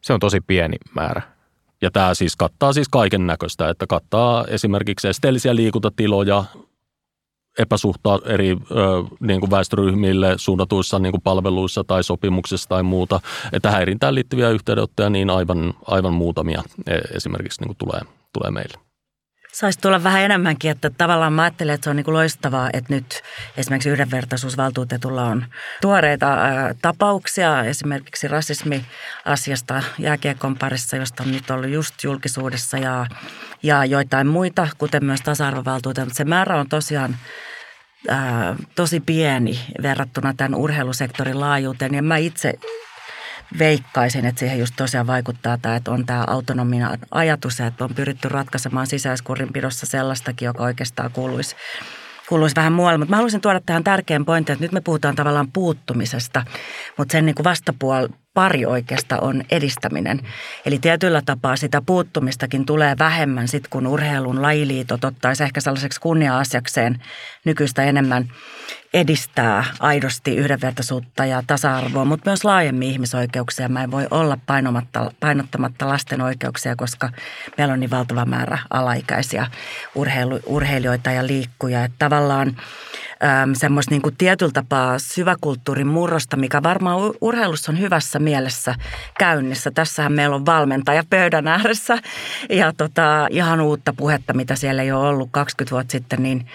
Se on tosi pieni määrä. Ja tämä siis kattaa siis kaiken näköistä, että kattaa esimerkiksi esteellisiä liikuntatiloja, epäsuhtaa eri ö, niin kuin väestöryhmille suunnatuissa niin kuin palveluissa tai sopimuksissa tai muuta. Että häirintään liittyviä yhteydenottoja niin aivan, aivan muutamia e, esimerkiksi niin kuin tulee, tulee meille. Saisi tulla vähän enemmänkin, että tavallaan mä ajattelen, että se on niin kuin loistavaa, että nyt esimerkiksi yhdenvertaisuusvaltuutetulla on tuoreita tapauksia, esimerkiksi rasismiasiasta jääkiekon parissa, josta on nyt ollut just julkisuudessa ja, ja joitain muita, kuten myös tasa-arvovaltuutettu. Se määrä on tosiaan ää, tosi pieni verrattuna tämän urheilusektorin laajuuteen ja mä itse veikkaisin, että siihen just tosiaan vaikuttaa tämä, että on tämä autonominen ajatus, että on pyritty ratkaisemaan sisäiskurinpidossa sellaistakin, joka oikeastaan kuuluisi kuuluisi vähän muualle. Mutta mä haluaisin tuoda tähän tärkeän pointin, että nyt me puhutaan tavallaan puuttumisesta, mutta sen niin kuin vastapuol, pari oikeasta on edistäminen. Eli tietyllä tapaa sitä puuttumistakin tulee vähemmän sit, kun urheilun lajiliitot ottaisi ehkä sellaiseksi kunnia-asiakseen nykyistä enemmän edistää aidosti yhdenvertaisuutta ja tasa-arvoa, mutta myös laajemmin ihmisoikeuksia. Mä en voi olla painottamatta lasten oikeuksia, koska meillä on niin valtava määrä alaikäisiä urheilu, urheilijoita ja liikkuja. Että tavallaan semmoista niin kuin tietyllä tapaa syväkulttuurin murrosta, mikä varmaan urheilussa on hyvässä mielessä käynnissä. Tässähän meillä on valmentaja pöydän ääressä ja tota, ihan uutta puhetta, mitä siellä ei ole ollut 20 vuotta sitten, niin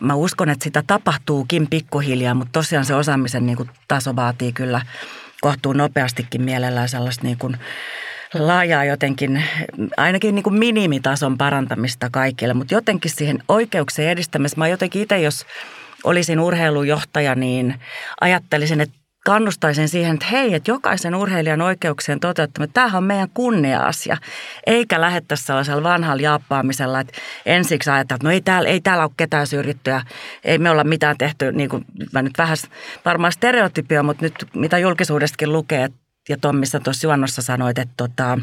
mä uskon, että sitä tapahtuukin pikkuhiljaa, mutta tosiaan se osaamisen niin kuin taso vaatii kyllä kohtuu nopeastikin mielellään sellaista niin kuin laajaa jotenkin, ainakin niin kuin minimitason parantamista kaikille, mutta jotenkin siihen oikeuksien edistämisessä, mä jotenkin itse, jos olisin urheilujohtaja, niin ajattelisin, että kannustaisin siihen, että hei, että jokaisen urheilijan oikeuksien toteuttaminen, tämähän on meidän kunnia-asia. Eikä lähettäisi sellaisella vanhalla jaappaamisella, että ensiksi ajatellaan, että no ei täällä, ei täällä ole ketään syrjittyä, ei me olla mitään tehty, niin kuin mä nyt vähän varmaan stereotypia, mutta nyt mitä julkisuudestakin lukee, että ja Tommissa tuossa juonnossa sanoit, että tota,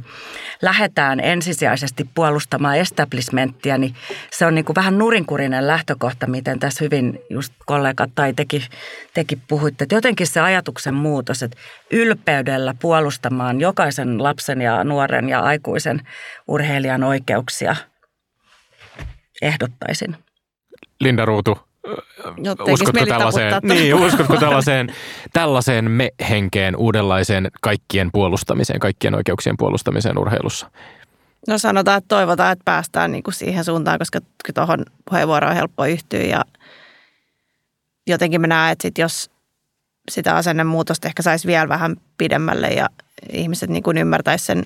lähdetään ensisijaisesti puolustamaan establishmenttia, niin se on niin kuin vähän nurinkurinen lähtökohta, miten tässä hyvin just kollegat tai teki, teki puhuitte. Että jotenkin se ajatuksen muutos, että ylpeydellä puolustamaan jokaisen lapsen ja nuoren ja aikuisen urheilijan oikeuksia ehdottaisin. Linda Ruutu, No, uskotko tällaiseen, niin, uskotko tällaiseen, tällaiseen me-henkeen, uudenlaiseen kaikkien puolustamiseen, kaikkien oikeuksien puolustamiseen urheilussa? No sanotaan, että toivotaan, että päästään niin kuin siihen suuntaan, koska tuohon puheenvuoroon on helppo yhtyä ja jotenkin mä näen, että sit jos sitä asennemuutosta ehkä saisi vielä vähän pidemmälle ja ihmiset niin kuin ymmärtäisi sen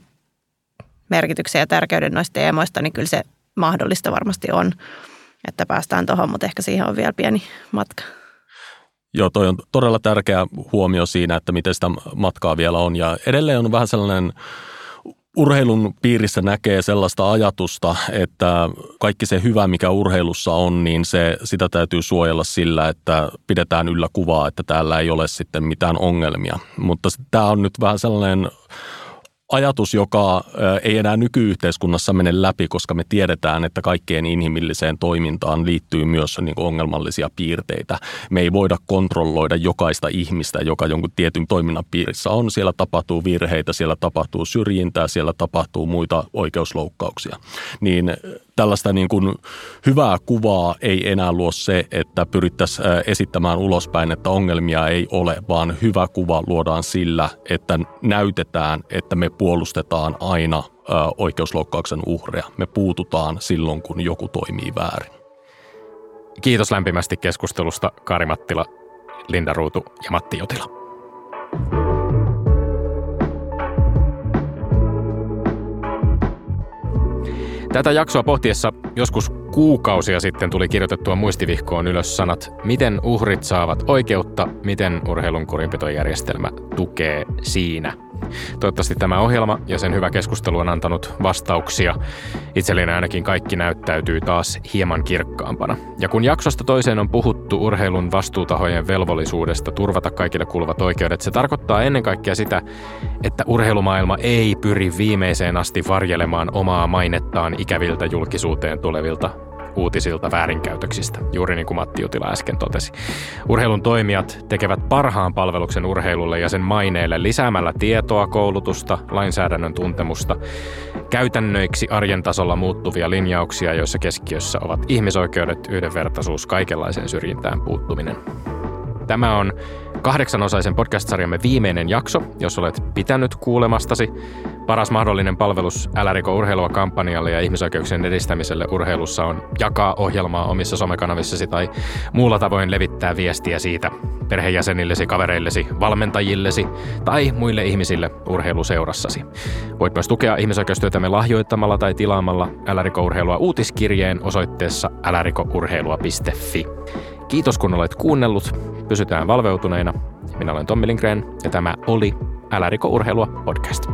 merkityksen ja tärkeyden noista teemoista, niin kyllä se mahdollista varmasti on, että päästään tuohon, mutta ehkä siihen on vielä pieni matka. Joo, toi on todella tärkeä huomio siinä, että miten sitä matkaa vielä on. Ja edelleen on vähän sellainen urheilun piirissä näkee sellaista ajatusta, että kaikki se hyvä, mikä urheilussa on, niin se, sitä täytyy suojella sillä, että pidetään yllä kuvaa, että täällä ei ole sitten mitään ongelmia. Mutta tämä on nyt vähän sellainen ajatus, joka ei enää nykyyhteiskunnassa mene läpi, koska me tiedetään, että kaikkeen inhimilliseen toimintaan liittyy myös niin ongelmallisia piirteitä. Me ei voida kontrolloida jokaista ihmistä, joka jonkun tietyn toiminnan piirissä on. Siellä tapahtuu virheitä, siellä tapahtuu syrjintää, siellä tapahtuu muita oikeusloukkauksia. Niin tällaista niin kuin hyvää kuvaa ei enää luo se, että pyrittäisiin esittämään ulospäin, että ongelmia ei ole, vaan hyvä kuva luodaan sillä, että näytetään, että me puolustetaan aina oikeusloukkauksen uhreja. Me puututaan silloin, kun joku toimii väärin. Kiitos lämpimästi keskustelusta Kari Mattila, Linda Ruutu ja Matti Jotila. Tätä jaksoa pohtiessa joskus kuukausia sitten tuli kirjoitettua muistivihkoon ylös sanat, miten uhrit saavat oikeutta, miten urheilun kurinpitojärjestelmä tukee siinä – Toivottavasti tämä ohjelma ja sen hyvä keskustelu on antanut vastauksia. Itselleni ainakin kaikki näyttäytyy taas hieman kirkkaampana. Ja kun jaksosta toiseen on puhuttu urheilun vastuutahojen velvollisuudesta turvata kaikille kuuluvat oikeudet, se tarkoittaa ennen kaikkea sitä, että urheilumaailma ei pyri viimeiseen asti varjelemaan omaa mainettaan ikäviltä julkisuuteen tulevilta uutisilta väärinkäytöksistä, juuri niin kuin Matti Jutila äsken totesi. Urheilun toimijat tekevät parhaan palveluksen urheilulle ja sen maineelle lisäämällä tietoa, koulutusta, lainsäädännön tuntemusta, käytännöiksi arjen tasolla muuttuvia linjauksia, joissa keskiössä ovat ihmisoikeudet, yhdenvertaisuus, kaikenlaiseen syrjintään puuttuminen. Tämä on kahdeksanosaisen podcast-sarjamme viimeinen jakso, jos olet pitänyt kuulemastasi. Paras mahdollinen palvelus Älä riko urheilua kampanjalle ja ihmisoikeuksien edistämiselle urheilussa on jakaa ohjelmaa omissa somekanavissasi tai muulla tavoin levittää viestiä siitä perheenjäsenillesi, kavereillesi, valmentajillesi tai muille ihmisille urheiluseurassasi. Voit myös tukea ihmisoikeustyötämme lahjoittamalla tai tilaamalla Älä riko urheilua uutiskirjeen osoitteessa älärikourheilua.fi. Kiitos kun olet kuunnellut. Pysytään valveutuneina. Minä olen Tommi Lindgren ja tämä oli Älä riko urheilua podcast.